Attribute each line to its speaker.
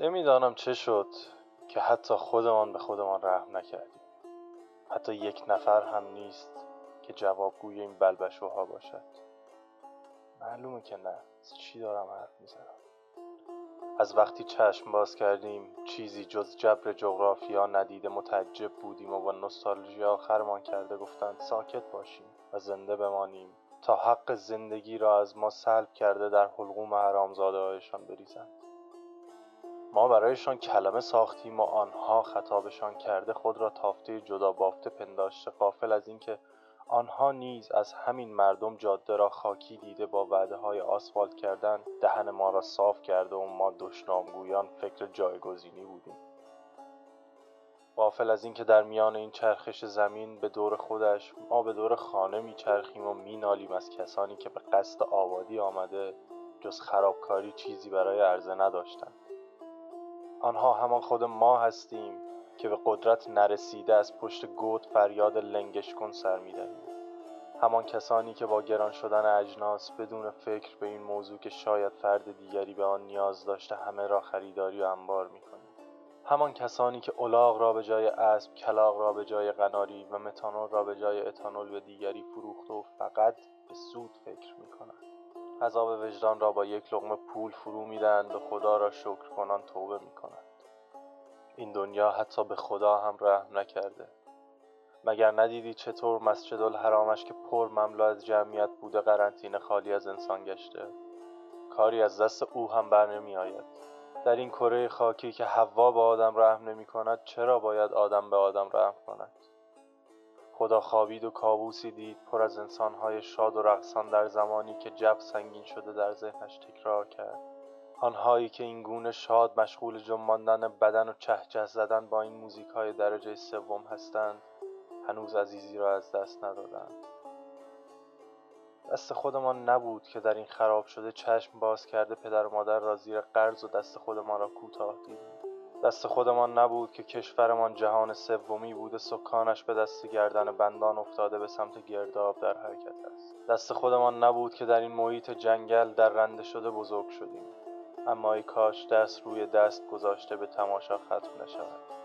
Speaker 1: نمی‌دانم چه شد که حتی خودمان به خودمان رحم نکردیم. حتی یک نفر هم نیست که جوابگوی این بلبشوها باشد. معلومه که نه. چی دارم حرف می‌زنم؟ از وقتی چشم باز کردیم چیزی جز جبر جغرافیا ندیده متعجب بودیم و با نوستالژیا آخرمان کرده گفتند ساکت باشیم و زنده بمانیم تا حق زندگی را از ما سلب کرده در حلقوم حرامزاده بریزند. ما برایشان کلمه ساختیم و آنها خطابشان کرده خود را تافته جدا بافته پنداشته قافل از اینکه آنها نیز از همین مردم جاده را خاکی دیده با وعده های آسفالت کردن دهن ما را صاف کرده و ما دشنامگویان فکر جایگزینی بودیم. غافل از اینکه در میان این چرخش زمین به دور خودش ما به دور خانه میچرخیم و مینالیم از کسانی که به قصد آبادی آمده جز خرابکاری چیزی برای عرضه نداشتند. آنها همان خود ما هستیم که به قدرت نرسیده از پشت گود فریاد لنگش کن سر می‌دهیم. همان کسانی که با گران شدن اجناس بدون فکر به این موضوع که شاید فرد دیگری به آن نیاز داشته همه را خریداری و انبار می‌کنیم. همان کسانی که الاغ را به جای اسب کلاغ را به جای قناری و متانول را به جای اتانول به دیگری فروخته و فقط به سود فکر می‌کنند. عذاب وجدان را با یک لقمه پول فرو می‌دهند و خدا را شکر کنان توبه می‌کنند. این دنیا حتی به خدا هم رحم نکرده. مگر ندیدی چطور مسجد الحرامش که پر مملو از جمعیت بوده قرنطینه خالی از انسان گشته؟ کاری از دست او هم بر نمی آید در این کره خاکی که هوا به آدم رحم نمی کند چرا باید آدم به آدم رحم کند؟ خدا خوابید و کابوسی دید پر از انسانهای شاد و رقصان در زمانی که جب سنگین شده در ذهنش تکرار کرد. آنهایی که این گونه شاد مشغول جنباندن بدن و چهچه زدن با این موزیک های درجه سوم هستند هنوز عزیزی را از دست ندادند. دست خودمان نبود که در این خراب شده چشم باز کرده پدر و مادر را زیر قرض و دست خودمان را کوتاه دیدیم دست خودمان نبود که کشورمان جهان سومی بوده سکانش به دست گردن بندان افتاده به سمت گرداب در حرکت است. دست خودمان نبود که در این محیط جنگل در رنده شده بزرگ شدیم. اما ای کاش دست روی دست گذاشته به تماشا ختم نشود.